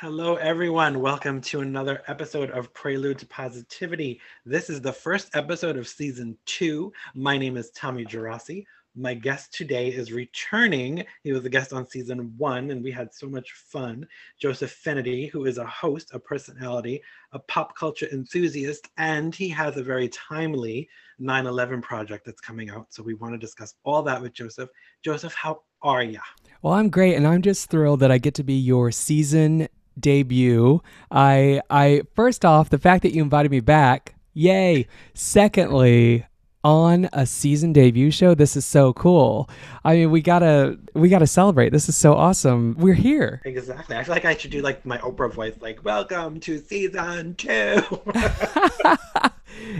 Hello, everyone. Welcome to another episode of Prelude to Positivity. This is the first episode of season two. My name is Tommy Geraci. My guest today is returning. He was a guest on season one, and we had so much fun. Joseph Fenity, who is a host, a personality, a pop culture enthusiast, and he has a very timely 9 11 project that's coming out. So we want to discuss all that with Joseph. Joseph, how are you? Well, I'm great, and I'm just thrilled that I get to be your season debut. I, I first off, the fact that you invited me back, yay. Secondly, on a season debut show. This is so cool. I mean, we gotta we gotta celebrate. This is so awesome. We're here. Exactly. I feel like I should do like my Oprah voice, like "Welcome to season two.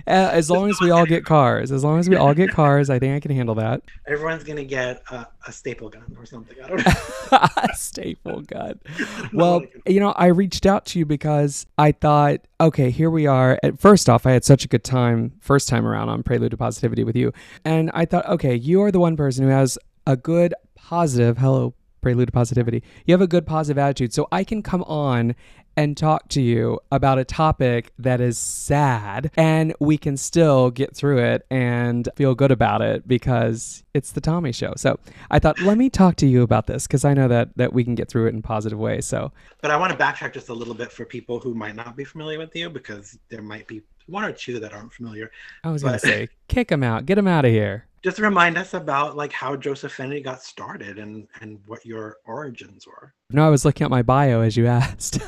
As long as we all get cars, as long as we all get cars, I think I can handle that. Everyone's gonna get a, a staple gun or something. I don't know. a staple gun. Well, you know, I reached out to you because I thought, okay, here we are. At first off, I had such a good time first time around on Prelude to Positivity with you, and I thought, okay, you are the one person who has a good positive. Hello, prelude to positivity. You have a good positive attitude. So I can come on and talk to you about a topic that is sad and we can still get through it and feel good about it because it's the Tommy show. So I thought let me talk to you about this because I know that that we can get through it in positive ways. So But I want to backtrack just a little bit for people who might not be familiar with you because there might be one or two that aren't familiar. I was gonna say, kick them out, get them out of here. Just remind us about like how Joseph Fenity got started and and what your origins were. No, I was looking at my bio as you asked.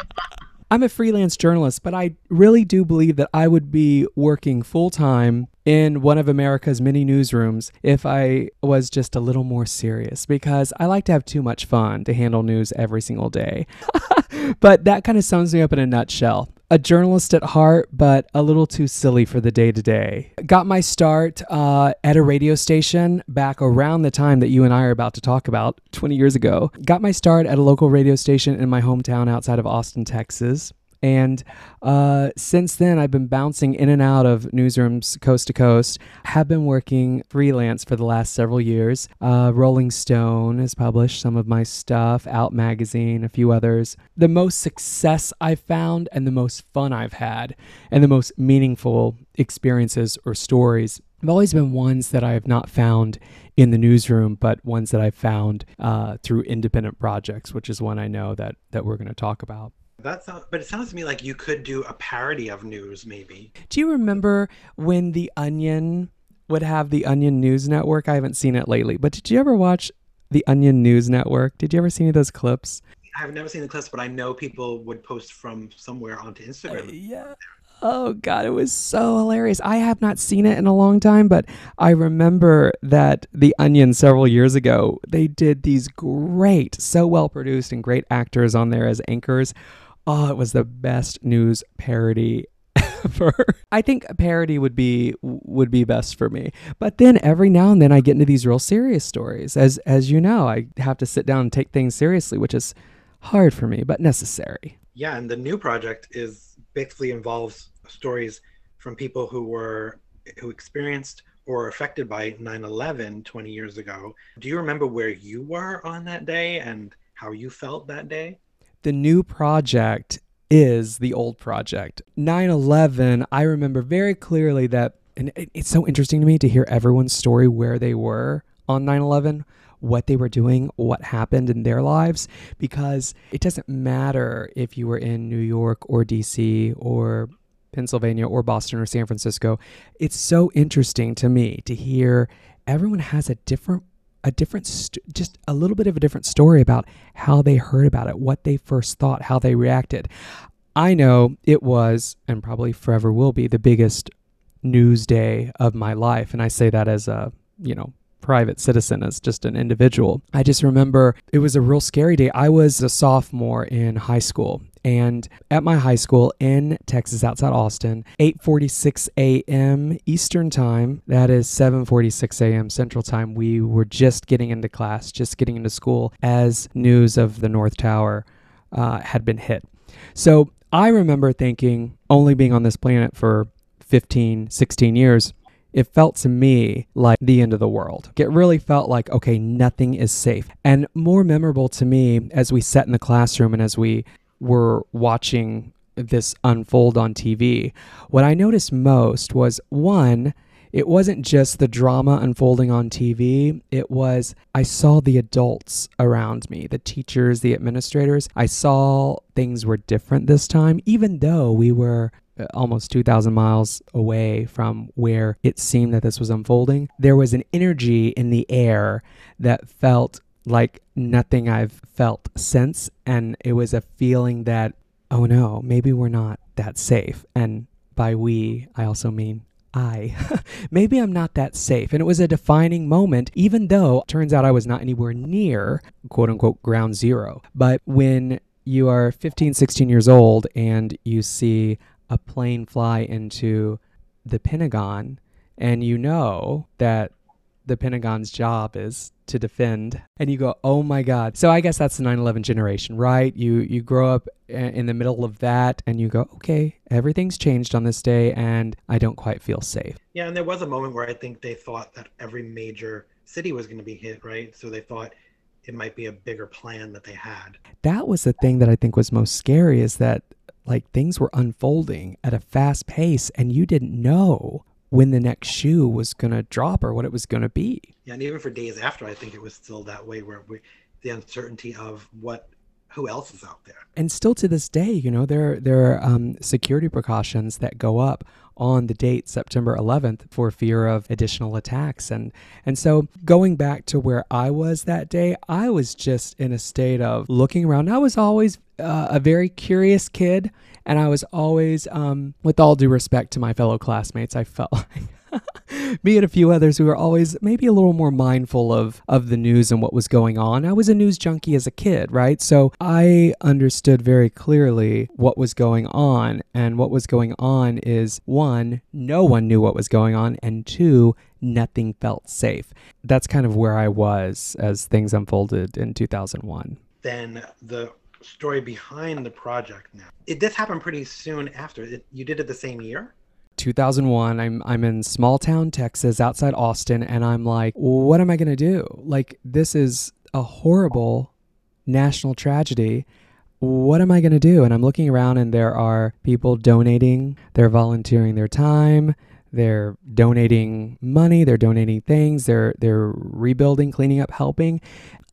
I'm a freelance journalist, but I really do believe that I would be working full time in one of America's many newsrooms if I was just a little more serious because I like to have too much fun to handle news every single day. but that kind of sums me up in a nutshell. A journalist at heart, but a little too silly for the day to day. Got my start uh, at a radio station back around the time that you and I are about to talk about 20 years ago. Got my start at a local radio station in my hometown outside of Austin, Texas. And uh, since then, I've been bouncing in and out of newsrooms coast to coast. Have been working freelance for the last several years. Uh, Rolling Stone has published some of my stuff, Out Magazine, a few others. The most success I've found, and the most fun I've had, and the most meaningful experiences or stories have always been ones that I have not found in the newsroom, but ones that I've found uh, through independent projects, which is one I know that that we're going to talk about. That sounds, but it sounds to me like you could do a parody of news, maybe. Do you remember when the Onion would have the Onion News Network? I haven't seen it lately, but did you ever watch the Onion News Network? Did you ever see any of those clips? I've never seen the clips, but I know people would post from somewhere onto Instagram. Uh, yeah. Oh god, it was so hilarious. I have not seen it in a long time, but I remember that The Onion several years ago, they did these great, so well produced and great actors on there as anchors. Oh, it was the best news parody ever. I think a parody would be would be best for me. But then every now and then I get into these real serious stories. As as you know, I have to sit down and take things seriously, which is hard for me, but necessary. Yeah, and the new project is basically involves stories from people who were who experienced or affected by 9/11 20 years ago. Do you remember where you were on that day and how you felt that day? The new project is the old project. 9 11, I remember very clearly that, and it's so interesting to me to hear everyone's story where they were on 9 11, what they were doing, what happened in their lives, because it doesn't matter if you were in New York or DC or Pennsylvania or Boston or San Francisco. It's so interesting to me to hear everyone has a different a different, st- just a little bit of a different story about how they heard about it, what they first thought, how they reacted. I know it was, and probably forever will be, the biggest news day of my life. And I say that as a, you know, private citizen, as just an individual. I just remember it was a real scary day. I was a sophomore in high school and at my high school in Texas outside Austin, 8:46 a.m. Eastern Time, that is 7:46 a.m. Central Time, we were just getting into class, just getting into school as news of the North Tower uh, had been hit. So I remember thinking, only being on this planet for 15, 16 years, it felt to me like the end of the world. It really felt like, okay, nothing is safe. And more memorable to me as we sat in the classroom and as we were watching this unfold on TV, what I noticed most was one, it wasn't just the drama unfolding on TV. It was, I saw the adults around me, the teachers, the administrators. I saw things were different this time, even though we were Uh, almost 2,000 miles away from where it seemed that this was unfolding. There was an energy in the air that felt like nothing I've felt since. And it was a feeling that, oh no, maybe we're not that safe. And by we, I also mean I. Maybe I'm not that safe. And it was a defining moment, even though turns out I was not anywhere near quote unquote ground zero. But when you are 15, 16 years old and you see a plane fly into the Pentagon and you know that the Pentagon's job is to defend and you go oh my god. So i guess that's the 9-11 generation right? You you grow up in the middle of that and you go okay everything's changed on this day and i don't quite feel safe. Yeah and there was a moment where i think they thought that every major city was going to be hit right? So they thought it might be a bigger plan that they had. That was the thing that i think was most scary is that like things were unfolding at a fast pace and you didn't know when the next shoe was going to drop or what it was going to be. Yeah, and even for days after, I think it was still that way where we, the uncertainty of what who else is out there. And still to this day, you know, there there are um, security precautions that go up on the date September 11th for fear of additional attacks. And and so going back to where I was that day, I was just in a state of looking around. I was always uh, a very curious kid and I was always, um, with all due respect to my fellow classmates, I felt like me and a few others who were always maybe a little more mindful of of the news and what was going on. I was a news junkie as a kid, right? So I understood very clearly what was going on, and what was going on is one, no one knew what was going on, and two, nothing felt safe. That's kind of where I was as things unfolded in 2001. Then the story behind the project now. It this happened pretty soon after. It, you did it the same year. 2001 i'm i'm in small town texas outside austin and i'm like what am i going to do? Like this is a horrible national tragedy. What am i going to do? And i'm looking around and there are people donating. They're volunteering their time. They're donating money. They're donating things. They're they're rebuilding cleaning up helping.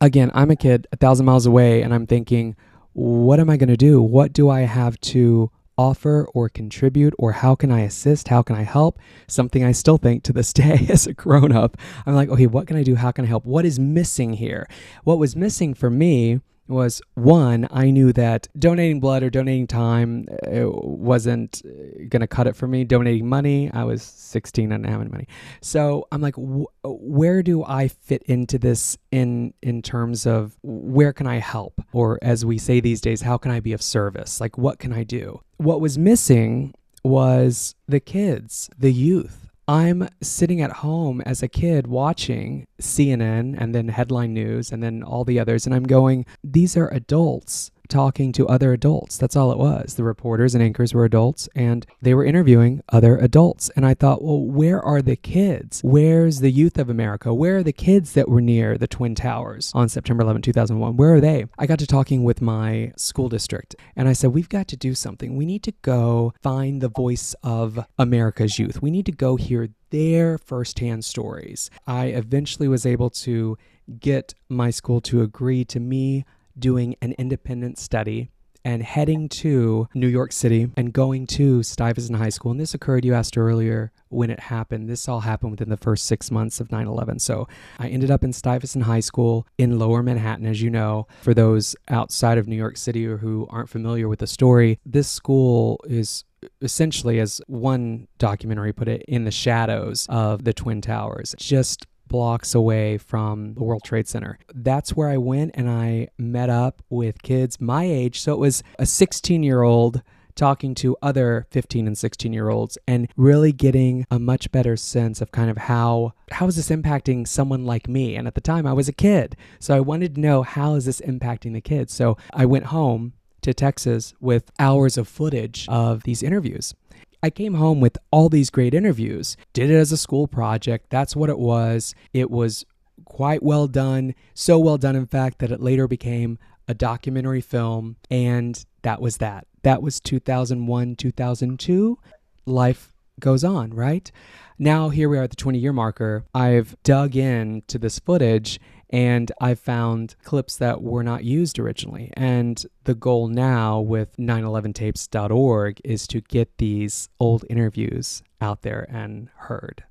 Again i'm a kid a thousand miles away and i'm thinking what am I going to do? What do I have to offer or contribute or how can I assist? How can I help? Something I still think to this day as a grown up. I'm like, okay, what can I do? How can I help? What is missing here? What was missing for me was one, I knew that donating blood or donating time uh, wasn't uh, going to cut it for me. Donating money, I was 16 and didn't have any money. So I'm like, wh- where do I fit into this in in terms of where can I help? Or as we say these days, how can I be of service? Like, what can I do? What was missing was the kids, the youth I'm sitting at home as a kid watching CNN and then headline news and then all the others, and I'm going, these are adults talking to other adults. That's all it was. The reporters and anchors were adults and they were interviewing other adults. And I thought, well, where are the kids? Where's the youth of America? Where are the kids that were near the Twin Towers on September 11, 2001? Where are they? I got to talking with my school district and I said, we've got to do something. We need to go find the voice of America's youth. We need to go hear their firsthand stories. I eventually was able to get my school to agree to me doing an independent study and heading to New York City and going to Stuyvesant High School. And this occurred, you asked earlier when it happened. This all happened within the first six months of 9 11. So I ended up in Stuyvesant High School in lower Manhattan, as you know. For those outside of New York City or who aren't familiar with the story, this school is essentially, as one documentary put it, in the shadows of the Twin Towers. Just blocks away from the World Trade Center. That's where I went and I met up with kids my age. So it was a 16 year old talking to other 15 and 16 year olds and really getting a much better sense of kind of how how is this impacting someone like me and at the time I was a kid so I wanted to know how is this impacting the kids so I went home to Texas with hours of footage of these interviews I came home with all these great interviews. Did it as a school project. That's what it was. It was quite well done. So well done, in fact, that it later became a documentary film. And that was that. That was 2001, 2002. Life goes on, right? Now, here we are at the 20 year marker. I've dug into this footage and I've found clips that were not used originally. And the goal now with 911tapes.org is to get these old interviews out there and heard.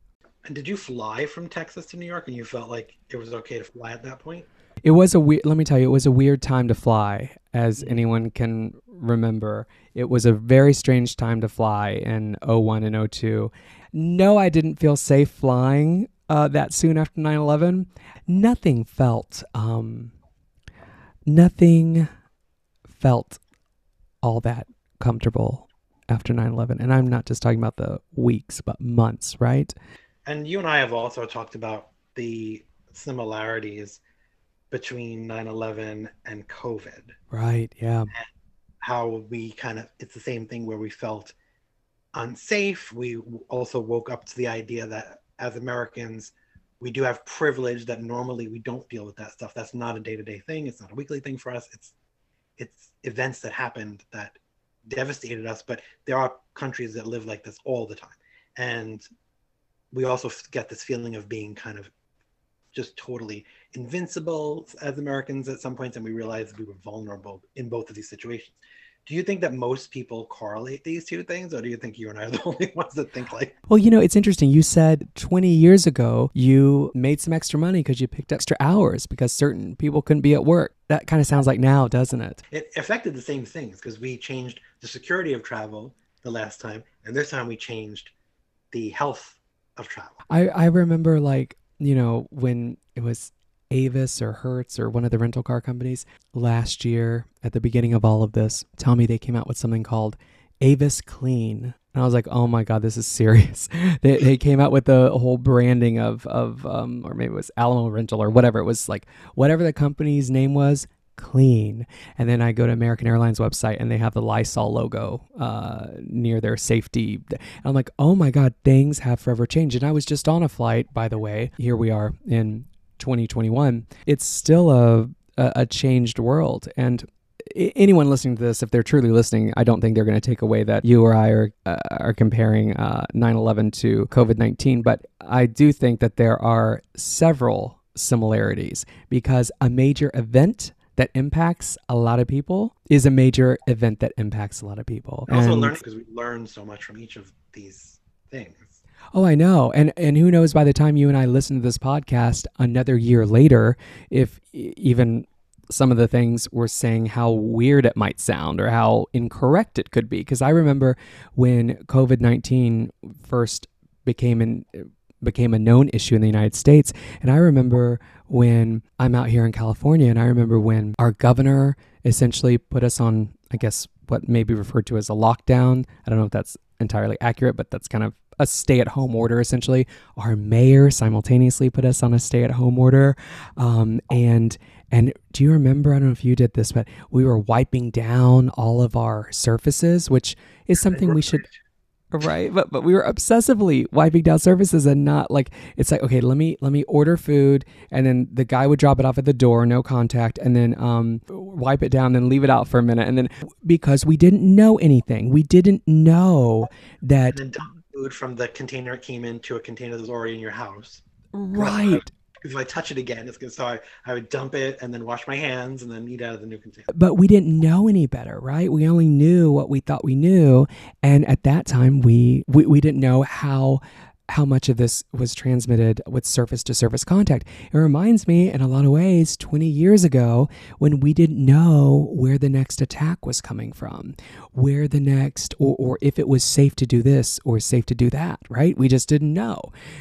And did you fly from Texas to New York and you felt like it was okay to fly at that point? It was a weird, let me tell you, it was a weird time to fly, as mm-hmm. anyone can remember. It was a very strange time to fly in 01 and 02. No, I didn't feel safe flying uh, that soon after 9 11. Nothing felt, um, nothing felt all that comfortable after 9 11. And I'm not just talking about the weeks, but months, right? And you and I have also talked about the similarities between 9 11 and COVID. Right, yeah. how we kind of, it's the same thing where we felt unsafe. We also woke up to the idea that as Americans, we do have privilege that normally we don't deal with that stuff. That's not a day-to-day thing. It's not a weekly thing for us. It's it's events that happened that devastated us. But there are countries that live like this all the time, and we also get this feeling of being kind of just totally invincible as Americans at some points, and we realized we were vulnerable in both of these situations. Do you think that most people correlate these two things, or do you think you and I are the only ones that think like? Well, you know, it's interesting. You said 20 years ago you made some extra money because you picked extra hours because certain people couldn't be at work. That kind of sounds like now, doesn't it? It affected the same things because we changed the security of travel the last time, and this time we changed the health of travel. I, I remember like you know, when it was Avis or Hertz or one of the rental car companies last year at the beginning of all of this, tell me they came out with something called Avis Clean. And I was like, oh my God, this is serious. they, they came out with the whole branding of, of um, or maybe it was Alamo Rental or whatever. It was like, whatever the company's name was, clean. And then I go to American Airlines website and they have the Lysol logo uh, near their safety. And I'm like, oh my God, things have forever changed. And I was just on a flight, by the way. Here we are in 2021. It's still a, a, a changed world. And anyone listening to this, if they're truly listening, I don't think they're going to take away that you or I are uh, are comparing uh, 9/11 to COVID-19. But I do think that there are several similarities because a major event that impacts a lot of people is a major event that impacts a lot of people. And also learning because we learn so much from each of these things. Oh, I know. And and who knows by the time you and I listen to this podcast another year later if even some of the things we're saying how weird it might sound or how incorrect it could be because I remember when COVID-19 first became an became a known issue in the United States. And I remember when I'm out here in California, and I remember when our governor essentially put us on, I guess, what may be referred to as a lockdown. I don't know if that's entirely accurate, but that's kind of a stay at home order essentially. Our mayor simultaneously put us on a stay at home order. Um, and and do you remember? I don't know if you did this, but we were wiping down all of our surfaces, which is something we should right but but we were obsessively wiping down surfaces and not like it's like okay let me let me order food and then the guy would drop it off at the door no contact and then um wipe it down then leave it out for a minute and then because we didn't know anything we didn't know that food from the container it came into a container that was already in your house right if I touch it again, it's gonna. So I, I would dump it and then wash my hands and then eat out of the new container. But we didn't know any better, right? We only knew what we thought we knew, and at that time, we we, we didn't know how how much of this was transmitted with surface to surface contact. It reminds me, in a lot of ways, 20 years ago when we didn't know where the next attack was coming from, where the next, or, or if it was safe to do this or safe to do that, right? We just didn't know.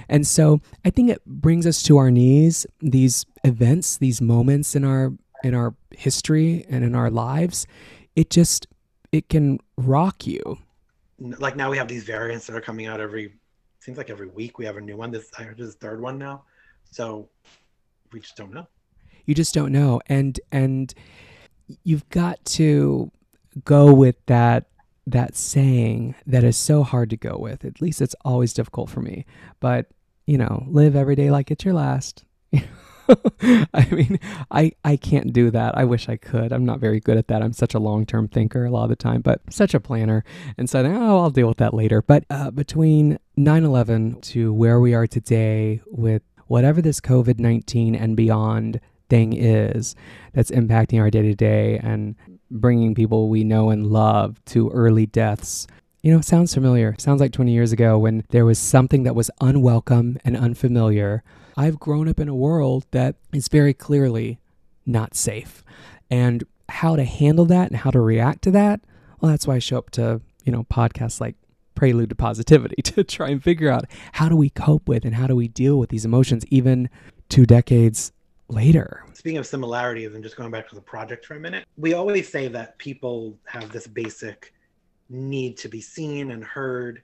And so I think it brings us to our knees, these events, these moments in our in our history and in our lives. It just it can rock you. Like now we have these variants that are coming out every seems like every week we have a new one. This I heard this third one now, so we just don't know. You just don't know, and and you've got to go with that that saying that is so hard to go with. At least it's always difficult for me. But, you know, live every day like it's your last. I mean, I, I can't do that. I wish I could. I'm not very good at that. I'm such a long term thinker a lot of the time, but such a planner. And so, oh, I'll deal with that later. But uh, between 9 11 to where we are today with whatever this COVID 19 and beyond thing is that's impacting our day to day and bringing people we know and love to early deaths. You know, sounds familiar. Sounds like 20 years ago when there was something that was unwelcome and unfamiliar. I've grown up in a world that is very clearly not safe. And how to handle that and how to react to that, well, that's why I show up to, you know, podcasts like Prelude to Positivity to try and figure out how do we cope with and how do we deal with these emotions even two decades later. Speaking of similarities and just going back to the project for a minute, we always say that people have this basic need to be seen and heard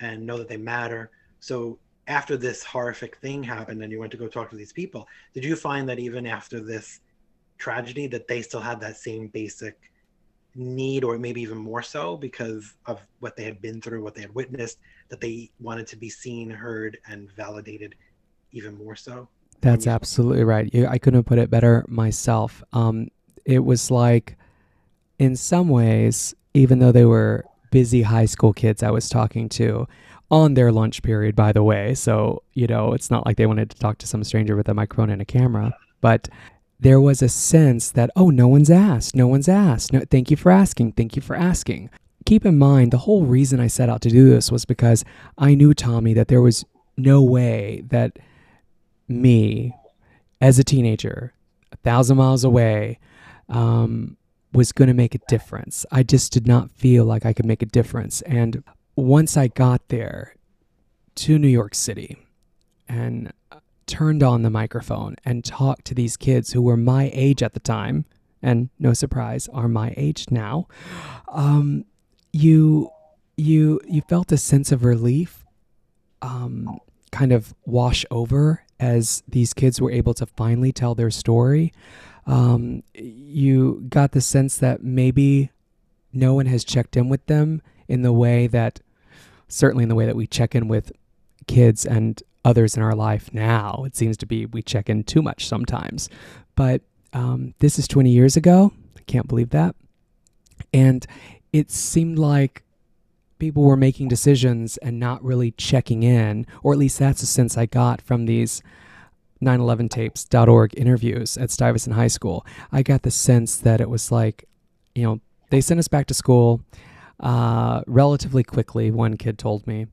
and know that they matter. So after this horrific thing happened and you went to go talk to these people, did you find that even after this tragedy that they still had that same basic need or maybe even more so because of what they had been through, what they had witnessed, that they wanted to be seen, heard and validated even more so? That's absolutely right. I couldn't put it better myself. Um, it was like, in some ways, even though they were busy high school kids I was talking to on their lunch period, by the way. So, you know, it's not like they wanted to talk to some stranger with a microphone and a camera, but there was a sense that, oh, no one's asked. No one's asked. No, thank you for asking. Thank you for asking. Keep in mind, the whole reason I set out to do this was because I knew Tommy that there was no way that me as a teenager, a thousand miles away, um, was going to make a difference. I just did not feel like I could make a difference. And once I got there to New York City and turned on the microphone and talked to these kids who were my age at the time, and no surprise, are my age now, um, you you you felt a sense of relief um, kind of wash over as these kids were able to finally tell their story. Um, you got the sense that maybe no one has checked in with them in the way that, certainly in the way that we check in with kids and others in our life now. It seems to be we check in too much sometimes. But um, this is 20 years ago. I can't believe that. And it seemed like people were making decisions and not really checking in, or at least that's the sense I got from these 911tapes.org interviews at Stuyvesant High School. I got the sense that it was like, you know, they sent us back to school uh, relatively quickly, one kid told me.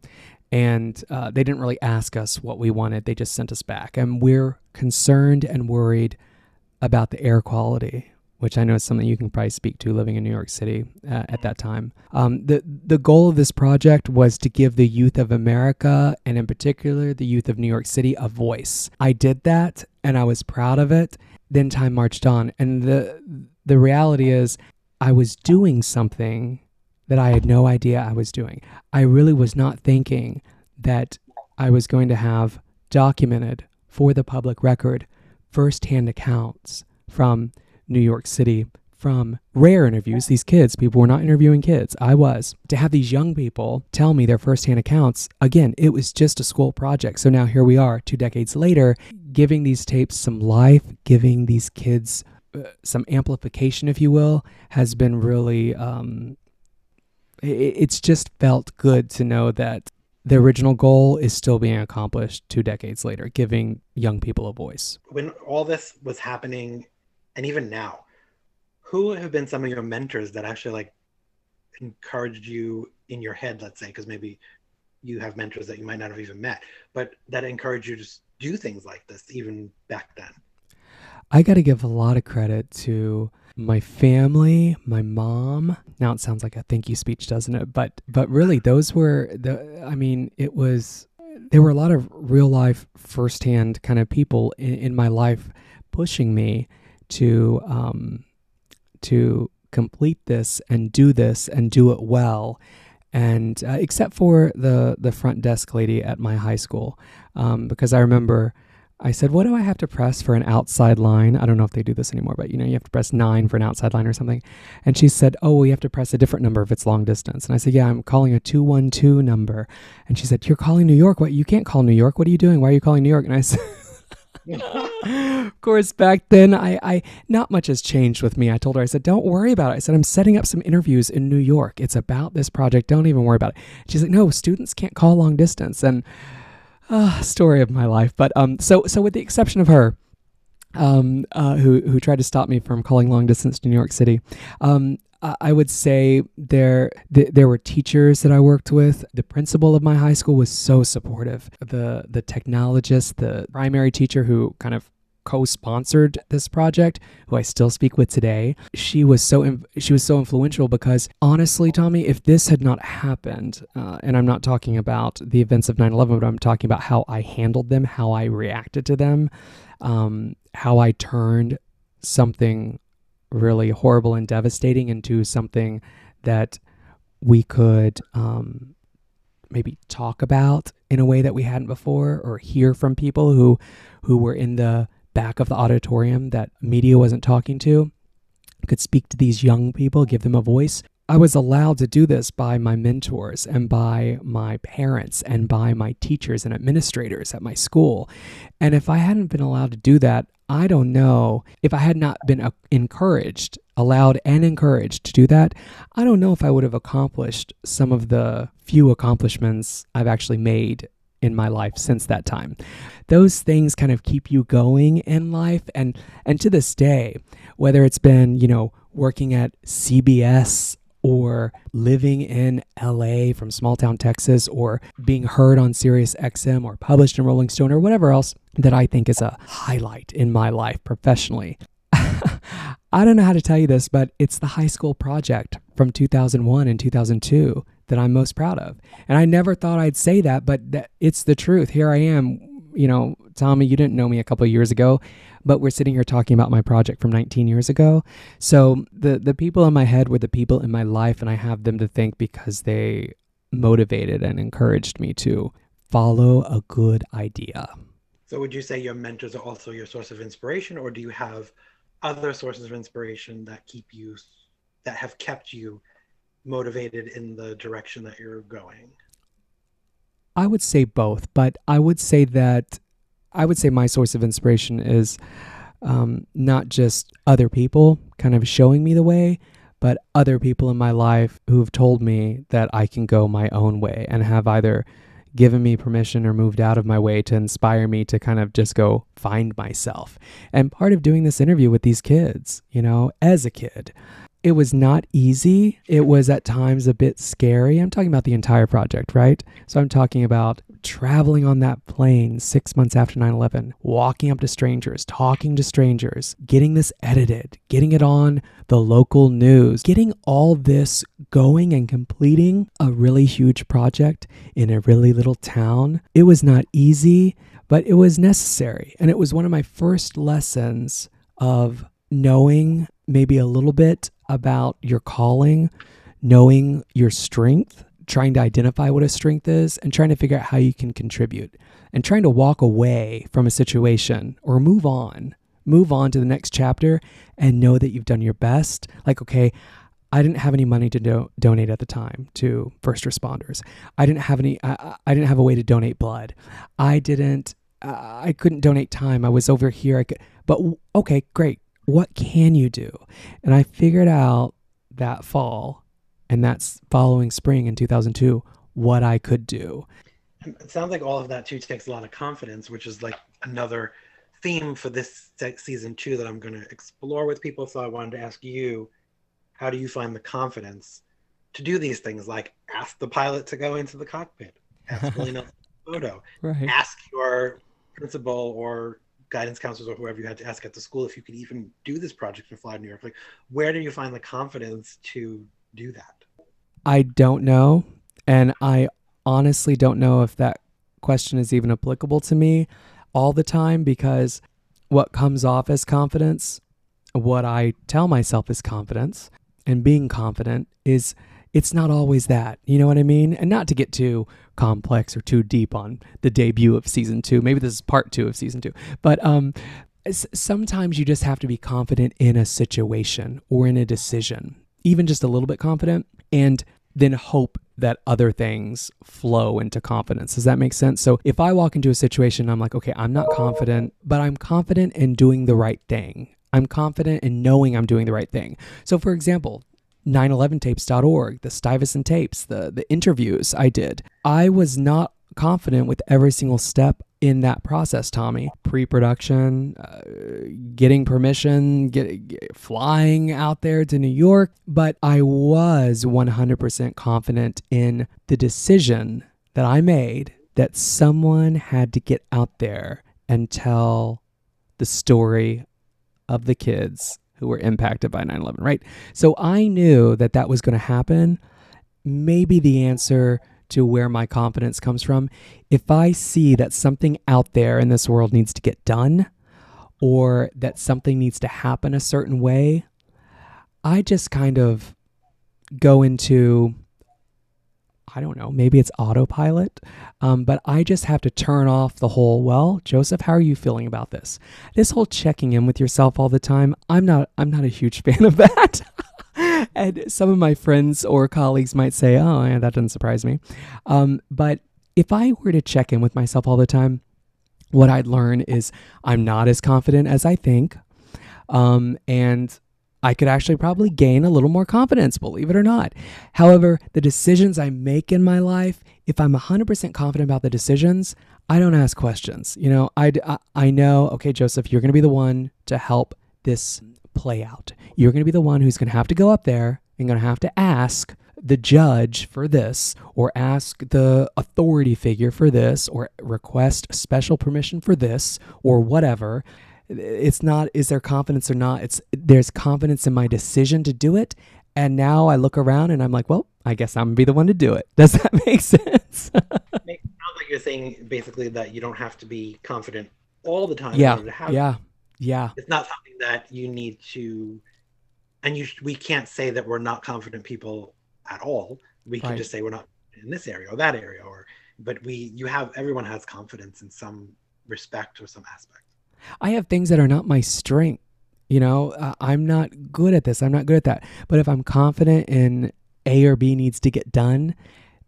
And uh, they didn't really ask us what we wanted, they just sent us back. And we're concerned and worried about the air quality which I know is something you can probably speak to living in New York City uh, at that time. Um, the the goal of this project was to give the youth of America, and in particular the youth of New York City, a voice. I did that, and I was proud of it. Then time marched on, and the the reality is, I was doing something that I had no idea I was doing. I really was not thinking that I was going to have documented for the public record firsthand accounts from New York City from rare interviews, these kids, people were not interviewing kids. I was. To have these young people tell me their firsthand accounts, again, it was just a school project. So now here we are, two decades later, giving these tapes some life, giving these kids uh, some amplification, if you will, has been really, um, it's just felt good to know that the original goal is still being accomplished two decades later, giving young people a voice. When all this was happening and even now, who have been some of your mentors that actually like encouraged you in your head, let's say, because maybe you have mentors that you might not have even met, but that encourage you to do things like this even back then? I got to give a lot of credit to my family, my mom. Now it sounds like a thank you speech, doesn't it? But but really those were the I mean, it was there were a lot of real life firsthand kind of people in, in my life pushing me to um, to complete this and do this and do it well. And uh, except for the the front desk lady at my high school, um, because I remember I said, What do I have to press for an outside line? I don't know if they do this anymore, but you know, you have to press nine for an outside line or something. And she said, Oh, well, you have to press a different number if it's long distance. And I said, Yeah, I'm calling a 212 number. And she said, You're calling New York? What? You can't call New York. What are you doing? Why are you calling New York? And I said, of course, back then, I, I not much has changed with me. I told her, I said, "Don't worry about it." I said, "I'm setting up some interviews in New York. It's about this project. Don't even worry about it." She's like, "No, students can't call long distance." And uh, story of my life. But um, so so with the exception of her, um, uh, who who tried to stop me from calling long distance to New York City, um, I would say there th- there were teachers that I worked with. The principal of my high school was so supportive. The the technologist, the primary teacher who kind of co-sponsored this project who I still speak with today. She was so she was so influential because honestly Tommy if this had not happened uh, and I'm not talking about the events of 9/11 but I'm talking about how I handled them how I reacted to them um, how I turned something really horrible and devastating into something that we could um, maybe talk about in a way that we hadn't before or hear from people who who were in the back of the auditorium that media wasn't talking to could speak to these young people give them a voice I was allowed to do this by my mentors and by my parents and by my teachers and administrators at my school. And if I hadn't been allowed to do that, I don't know if I had not been encouraged, allowed and encouraged to do that, I don't know if I would have accomplished some of the few accomplishments I've actually made in my life since that time. Those things kind of keep you going in life and and to this day, whether it's been, you know, working at CBS or living in LA from small town Texas or being heard on Sirius XM or published in Rolling Stone or whatever else that I think is a highlight in my life professionally. I don't know how to tell you this, but it's the high school project from 2001 and 2002 that I'm most proud of. And I never thought I'd say that, but that, it's the truth. Here I am, you know, Tommy, you didn't know me a couple years ago but we're sitting here talking about my project from 19 years ago. So the the people in my head were the people in my life, and I have them to thank because they motivated and encouraged me to follow a good idea. So would you say your mentors are also your source of inspiration, or do you have other sources of inspiration that keep you that have kept you motivated in the direction that you're going? I would say both, but I would say that I would say my source of inspiration is um, not just other people kind of showing me the way, but other people in my life who have told me that I can go my own way and have either given me permission or moved out of my way to inspire me to kind of just go find myself. And part of doing this interview with these kids, you know, as a kid, it was not easy. It was at times a bit scary. I'm talking about the entire project, right? So I'm talking about traveling on that plane six months after 9 11, walking up to strangers, talking to strangers, getting this edited, getting it on the local news, getting all this going and completing a really huge project in a really little town. It was not easy, but it was necessary. And it was one of my first lessons of knowing maybe a little bit about your calling, knowing your strength trying to identify what a strength is and trying to figure out how you can contribute and trying to walk away from a situation or move on, move on to the next chapter and know that you've done your best. Like, okay, I didn't have any money to do- donate at the time to first responders. I didn't have any. I, I didn't have a way to donate blood. I didn't. Uh, I couldn't donate time. I was over here. I could. But okay, great. What can you do? And I figured out that fall and that's following spring in 2002 what I could do. It sounds like all of that too takes a lot of confidence, which is like another theme for this season two that I'm going to explore with people. So I wanted to ask you, how do you find the confidence to do these things? Like ask the pilot to go into the cockpit, ask Willie photo, right. ask your principal or guidance counselors or whoever you had to ask at the school if you could even do this project fly to New York. Like, where do you find the confidence to do that? I don't know. And I honestly don't know if that question is even applicable to me all the time because what comes off as confidence, what I tell myself is confidence, and being confident is it's not always that. You know what I mean? And not to get too complex or too deep on the debut of season two. Maybe this is part two of season two. But um, sometimes you just have to be confident in a situation or in a decision, even just a little bit confident, and then hope that other things flow into confidence. Does that make sense? So if I walk into a situation, I'm like, okay, I'm not confident, but I'm confident in doing the right thing. I'm confident in knowing I'm doing the right thing. So, for example, 911tapes.org, the Stuyvesant tapes, the, the interviews I did, I was not confident with every single step in that process, Tommy. Pre production, uh, getting permission, get, get, flying out there to New York. But I was 100% confident in the decision that I made that someone had to get out there and tell the story of the kids who were impacted by 9 11, right? So I knew that that was going to happen. Maybe the answer to where my confidence comes from. If I see that something out there in this world needs to get done or that something needs to happen a certain way, I just kind of go into, I don't know, maybe it's autopilot, um, but I just have to turn off the whole, well, Joseph, how are you feeling about this? This whole checking in with yourself all the time, I'm not, I'm not a huge fan of that. and some of my friends or colleagues might say, oh, yeah, that doesn't surprise me. Um, but if I were to check in with myself all the time, what I'd learn is I'm not as confident as I think. Um, and I could actually probably gain a little more confidence, believe it or not. However, the decisions I make in my life, if I'm 100% confident about the decisions, I don't ask questions. You know, I, I know, okay, Joseph, you're going to be the one to help this play out. You're going to be the one who's going to have to go up there and going to have to ask the judge for this, or ask the authority figure for this, or request special permission for this, or whatever. It's not, is there confidence or not? It's, there's confidence in my decision to do it. And now I look around and I'm like, well, I guess I'm gonna be the one to do it. Does that make sense? it sounds like you're saying basically that you don't have to be confident all the time. Yeah. Yeah. Yeah. It's not something that you need to, and you we can't say that we're not confident people at all. We can right. just say we're not in this area or that area, or but we you have everyone has confidence in some respect or some aspect. I have things that are not my strength. You know, uh, I'm not good at this. I'm not good at that. But if I'm confident in A or B needs to get done,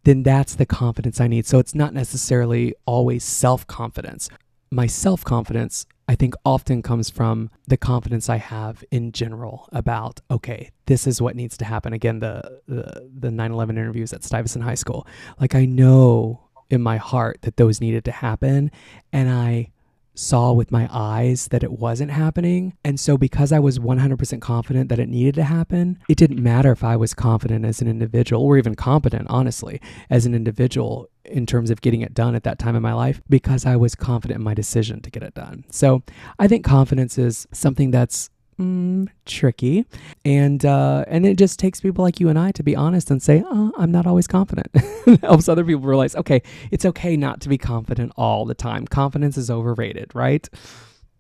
then that's the confidence I need. So it's not necessarily always self confidence. My self confidence I think often comes from the confidence I have in general about okay, this is what needs to happen. Again, the the the 9/11 interviews at Stuyvesant High School. Like I know in my heart that those needed to happen and I saw with my eyes that it wasn't happening. And so, because I was 100% confident that it needed to happen, it didn't matter if I was confident as an individual or even competent, honestly, as an individual in terms of getting it done at that time in my life because I was confident in my decision to get it done. So, I think confidence is something that's mm, tricky, and uh, and it just takes people like you and I to be honest and say, oh, I'm not always confident. it helps other people realize, okay, it's okay not to be confident all the time. Confidence is overrated, right?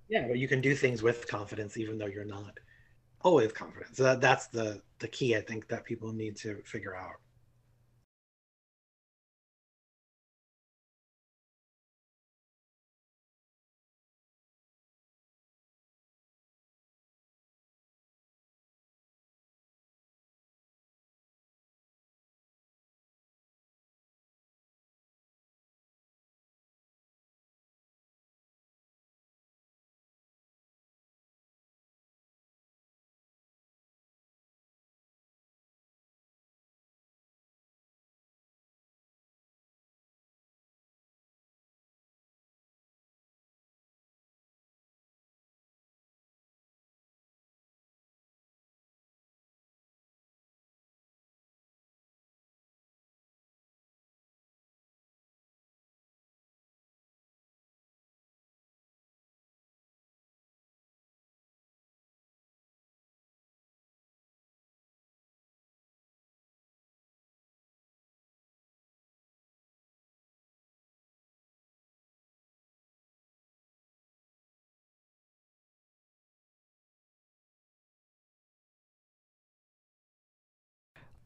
Yeah, but you can do things with confidence even though you're not always confident. So that, that's the the key I think that people need to figure out.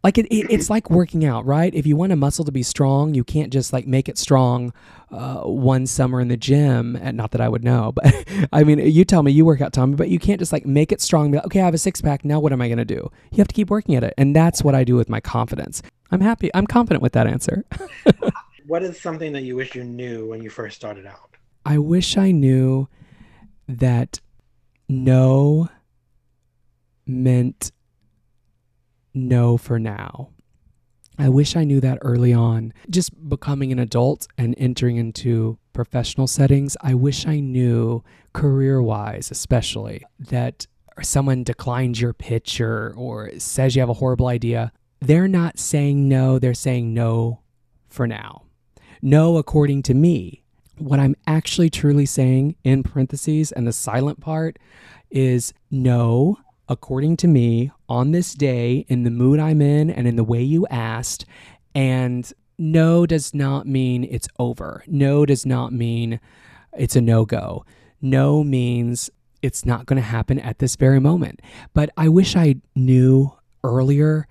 Like it, it, it's like working out right? If you want a muscle to be strong you can't just like make it strong uh, one summer in the gym and not that i would know but i mean you tell me you work out tommy but you can't just like make it strong be like, okay i have a six-pack now what am i going to do? You have to keep working at it and that's what i do with my confidence. I'm happy i'm confident with that answer. What is something that you wish you knew when you first started out? I wish i knew that no meant no for now. I wish I knew that early on. Just becoming an adult and entering into professional settings, I wish I knew career wise, especially, that someone declines your pitch or, or says you have a horrible idea. They're not saying no, they're saying no for now. No, according to me. What I'm actually truly saying in parentheses and the silent part is no, according to me, on this day, in the mood I'm in and in the way you asked. And no does not mean it's over. No does not mean it's a no go. No means it's not going to happen at this very moment. But I wish I knew earlier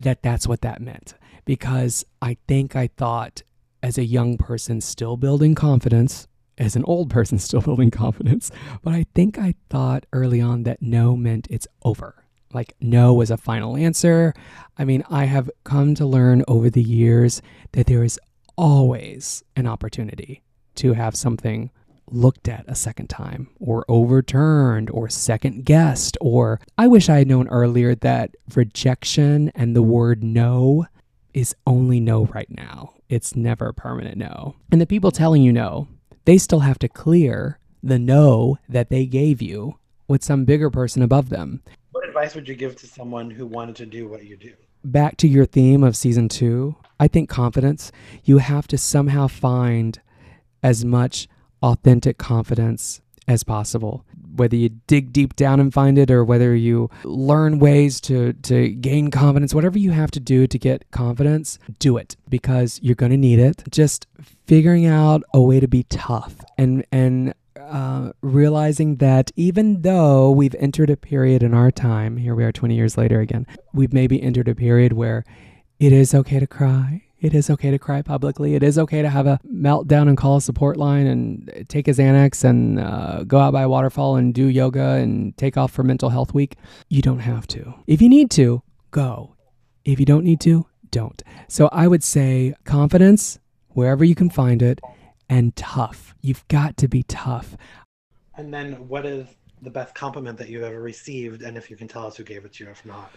that that's what that meant because I think I thought as a young person still building confidence, as an old person still building confidence, but I think I thought early on that no meant it's over. Like no was a final answer. I mean, I have come to learn over the years that there is always an opportunity to have something looked at a second time or overturned or second guessed or I wish I had known earlier that rejection and the word no is only no right now. It's never permanent no. And the people telling you no, they still have to clear the no that they gave you with some bigger person above them. What advice would you give to someone who wanted to do what you do? Back to your theme of season two, I think confidence, you have to somehow find as much authentic confidence as possible. Whether you dig deep down and find it, or whether you learn ways to, to gain confidence, whatever you have to do to get confidence, do it because you're going to need it. Just figuring out a way to be tough and, and uh, realizing that even though we've entered a period in our time, here we are 20 years later again, we've maybe entered a period where it is okay to cry. It is okay to cry publicly. It is okay to have a meltdown and call a support line and take a Xanax and uh, go out by a waterfall and do yoga and take off for mental health week. You don't have to. If you need to, go. If you don't need to, don't. So I would say confidence, wherever you can find it, and tough. You've got to be tough. And then what is the best compliment that you've ever received? And if you can tell us who gave it to you, if not.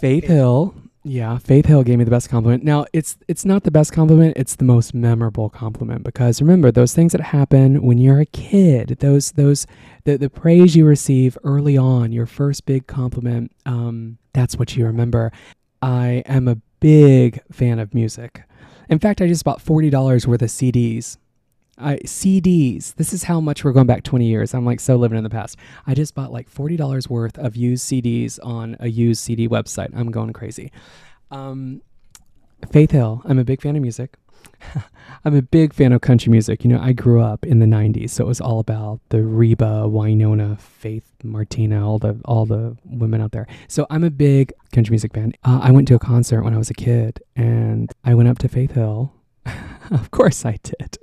Faith Hill, yeah, Faith Hill gave me the best compliment. Now, it's it's not the best compliment, it's the most memorable compliment because remember those things that happen when you're a kid, those those the, the praise you receive early on, your first big compliment, um, that's what you remember. I am a big fan of music. In fact, I just bought $40 worth of CDs I, CDs. This is how much we're going back 20 years. I'm like so living in the past. I just bought like $40 worth of used CDs on a used CD website. I'm going crazy. Um, Faith Hill. I'm a big fan of music. I'm a big fan of country music. You know, I grew up in the '90s, so it was all about the Reba, Wynonna, Faith, Martina, all the all the women out there. So I'm a big country music fan. Uh, I went to a concert when I was a kid, and I went up to Faith Hill. of course, I did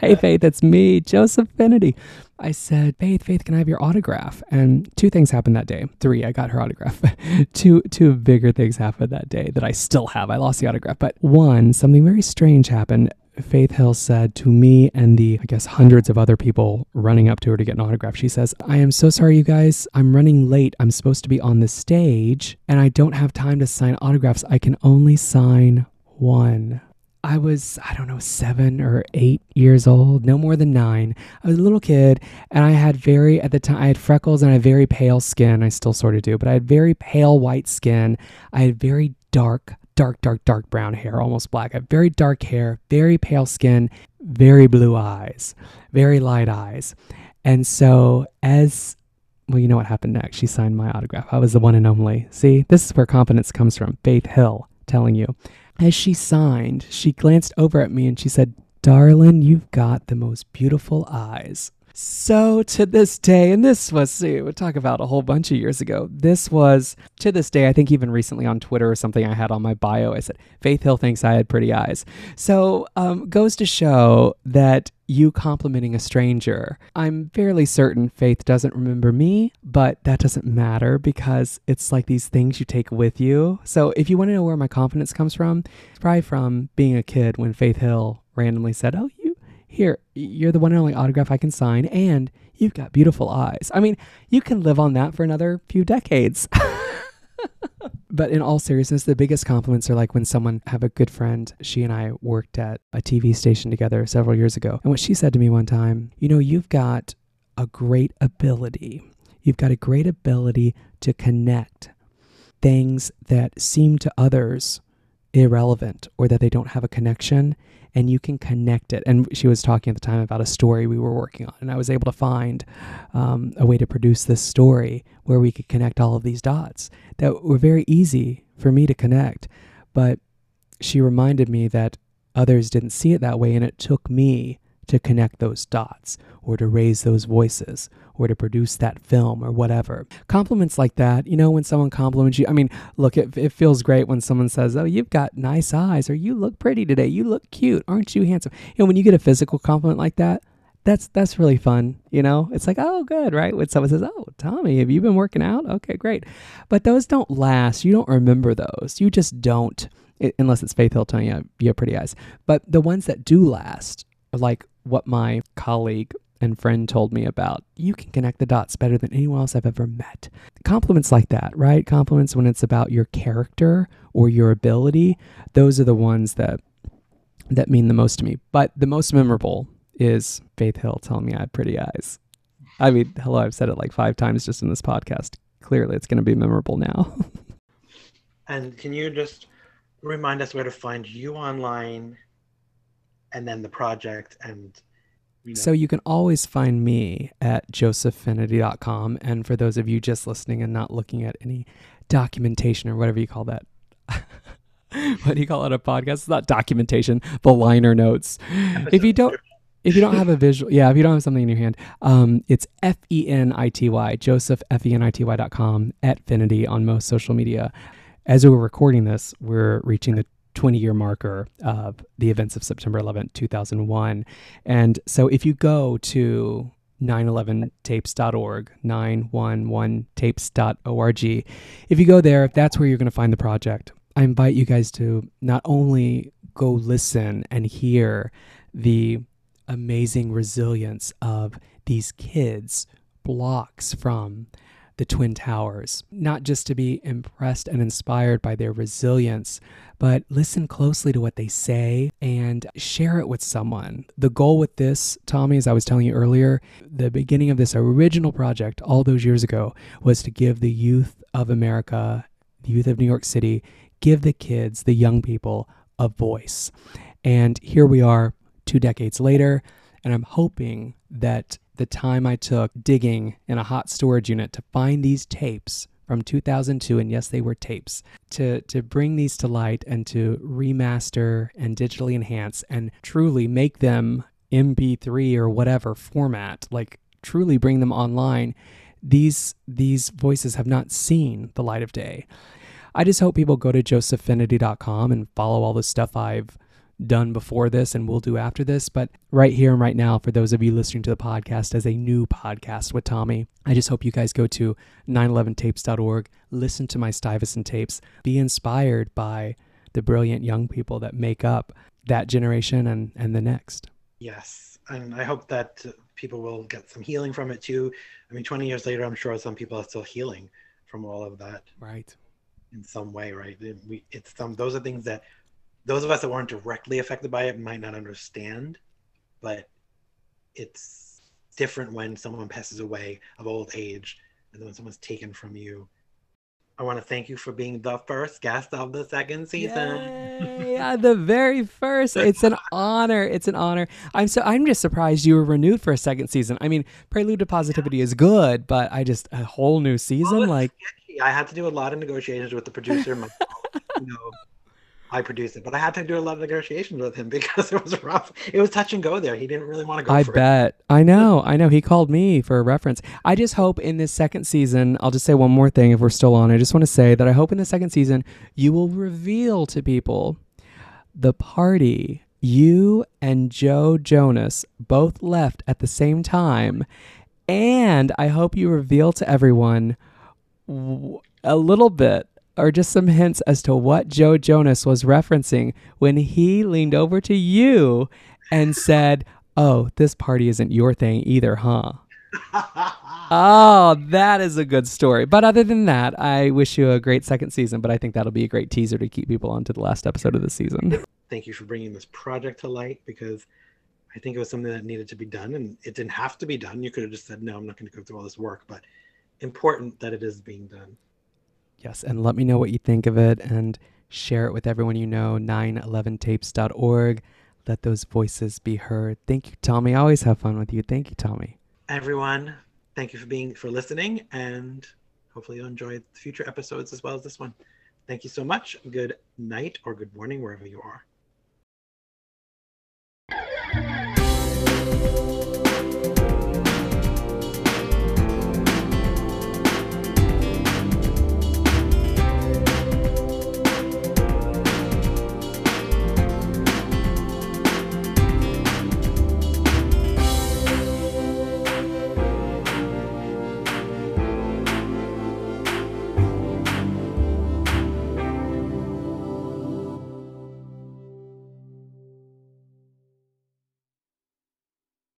hey, Faith, it's me, Joseph Fenity. I said, Faith, Faith, can I have your autograph? And two things happened that day. Three, I got her autograph. two, two bigger things happened that day that I still have. I lost the autograph. But one, something very strange happened. Faith Hill said to me and the, I guess, hundreds of other people running up to her to get an autograph, she says, I am so sorry, you guys. I'm running late. I'm supposed to be on the stage and I don't have time to sign autographs. I can only sign one. I was, I don't know, seven or eight years old, no more than nine. I was a little kid, and I had very, at the time, I had freckles and I had very pale skin. I still sort of do, but I had very pale white skin. I had very dark, dark, dark, dark brown hair, almost black. I had very dark hair, very pale skin, very blue eyes, very light eyes. And so, as well, you know what happened next. She signed my autograph. I was the one and only. See, this is where confidence comes from. Faith Hill telling you. As she signed, she glanced over at me and she said, Darling, you've got the most beautiful eyes. So to this day, and this was, see, we'll talk about a whole bunch of years ago. This was to this day, I think even recently on Twitter or something I had on my bio, I said, Faith Hill thinks I had pretty eyes. So um, goes to show that you complimenting a stranger. I'm fairly certain Faith doesn't remember me, but that doesn't matter because it's like these things you take with you. So if you want to know where my confidence comes from, it's probably from being a kid when Faith Hill randomly said, Oh, here, you're the one and only autograph I can sign, and you've got beautiful eyes. I mean, you can live on that for another few decades. but in all seriousness, the biggest compliments are like when someone have a good friend. She and I worked at a TV station together several years ago. And what she said to me one time, you know, you've got a great ability. You've got a great ability to connect things that seem to others irrelevant or that they don't have a connection and you can connect it. And she was talking at the time about a story we were working on, and I was able to find um, a way to produce this story where we could connect all of these dots that were very easy for me to connect. But she reminded me that others didn't see it that way, and it took me to connect those dots or to raise those voices or to produce that film or whatever. Compliments like that, you know, when someone compliments you, I mean, look, it, it feels great when someone says, Oh, you've got nice eyes, or you look pretty today, you look cute, aren't you handsome? You know, when you get a physical compliment like that, that's that's really fun, you know. It's like, oh, good, right? When someone says, "Oh, Tommy, have you been working out?" Okay, great. But those don't last. You don't remember those. You just don't, it, unless it's Faith Hill telling you you have pretty eyes. But the ones that do last, are like what my colleague and friend told me about. You can connect the dots better than anyone else I've ever met. Compliments like that, right? Compliments when it's about your character or your ability, those are the ones that that mean the most to me. But the most memorable is Faith Hill telling me I have pretty eyes. I mean, hello, I've said it like five times just in this podcast. Clearly, it's going to be memorable now. and can you just remind us where to find you online and then the project and So you can always find me at josephfenity.com. And for those of you just listening and not looking at any documentation or whatever you call that, what do you call it a podcast? It's not documentation, the liner notes. If you don't if you don't have a visual, yeah, if you don't have something in your hand, um, it's F E N I T Y, Joseph, F E N I T Y.com at Fenity on most social media. As we're recording this, we're reaching the 20 year marker of the events of September 11, 2001. And so if you go to 911tapes.org, 911tapes.org, if you go there, that's where you're going to find the project. I invite you guys to not only go listen and hear the amazing resilience of these kids blocks from the Twin Towers, not just to be impressed and inspired by their resilience, but listen closely to what they say and share it with someone. The goal with this, Tommy, as I was telling you earlier, the beginning of this original project all those years ago was to give the youth of America, the youth of New York City, give the kids, the young people, a voice. And here we are two decades later, and I'm hoping that the time I took digging in a hot storage unit to find these tapes from 2002 and yes they were tapes to to bring these to light and to remaster and digitally enhance and truly make them MP3 or whatever format like truly bring them online. These these voices have not seen the light of day. I just hope people go to josephfenity.com and follow all the stuff I've done before this and will do after this. But right here and right now, for those of you listening to the podcast as a new podcast with Tommy, I just hope you guys go to 911tapes.org, listen to my Stuyvesant tapes, be inspired by the brilliant young people that make up that generation and, and the next. Yes. And I hope that people will get some healing from it too. I mean, 20 years later, I'm sure some people are still healing from all of that. Right. In some way, right? We, it's some, those are things that those of us that weren't directly affected by it might not understand, but it's different when someone passes away of old age and then when someone's taken from you. I want to thank you for being the first guest of the second season. yeah, the very first. It's an honor. It's an honor. I'm so I'm just surprised you were renewed for a second season. I mean, Prelude to Positivity yeah. is good, but I just a whole new season oh, well, like sketchy. I had to do a lot of negotiations with the producer. My, you know, I produced it, but I had to do a lot of negotiations with him because it was rough. It was touch and go there. He didn't really want to go. I bet. It. I know. I know. He called me for a reference. I just hope in this second season, I'll just say one more thing if we're still on. I just want to say that I hope in the second season you will reveal to people the party you and Joe Jonas both left at the same time. And I hope you reveal to everyone a little bit or just some hints as to what Joe Jonas was referencing when he leaned over to you and said, Oh, this party isn't your thing either, huh? oh, that is a good story. But other than that, I wish you a great second season. But I think that'll be a great teaser to keep people on to the last episode of the season. Thank you for bringing this project to light because I think it was something that needed to be done and it didn't have to be done. You could have just said, no, I'm not going to go through all this work, but important that it is being done. Yes, and let me know what you think of it and share it with everyone you know. 911tapes.org. Let those voices be heard. Thank you, Tommy. I always have fun with you. Thank you, Tommy. Everyone, thank you for being for listening and hopefully you'll enjoy future episodes as well as this one. Thank you so much. Good night or good morning wherever you are.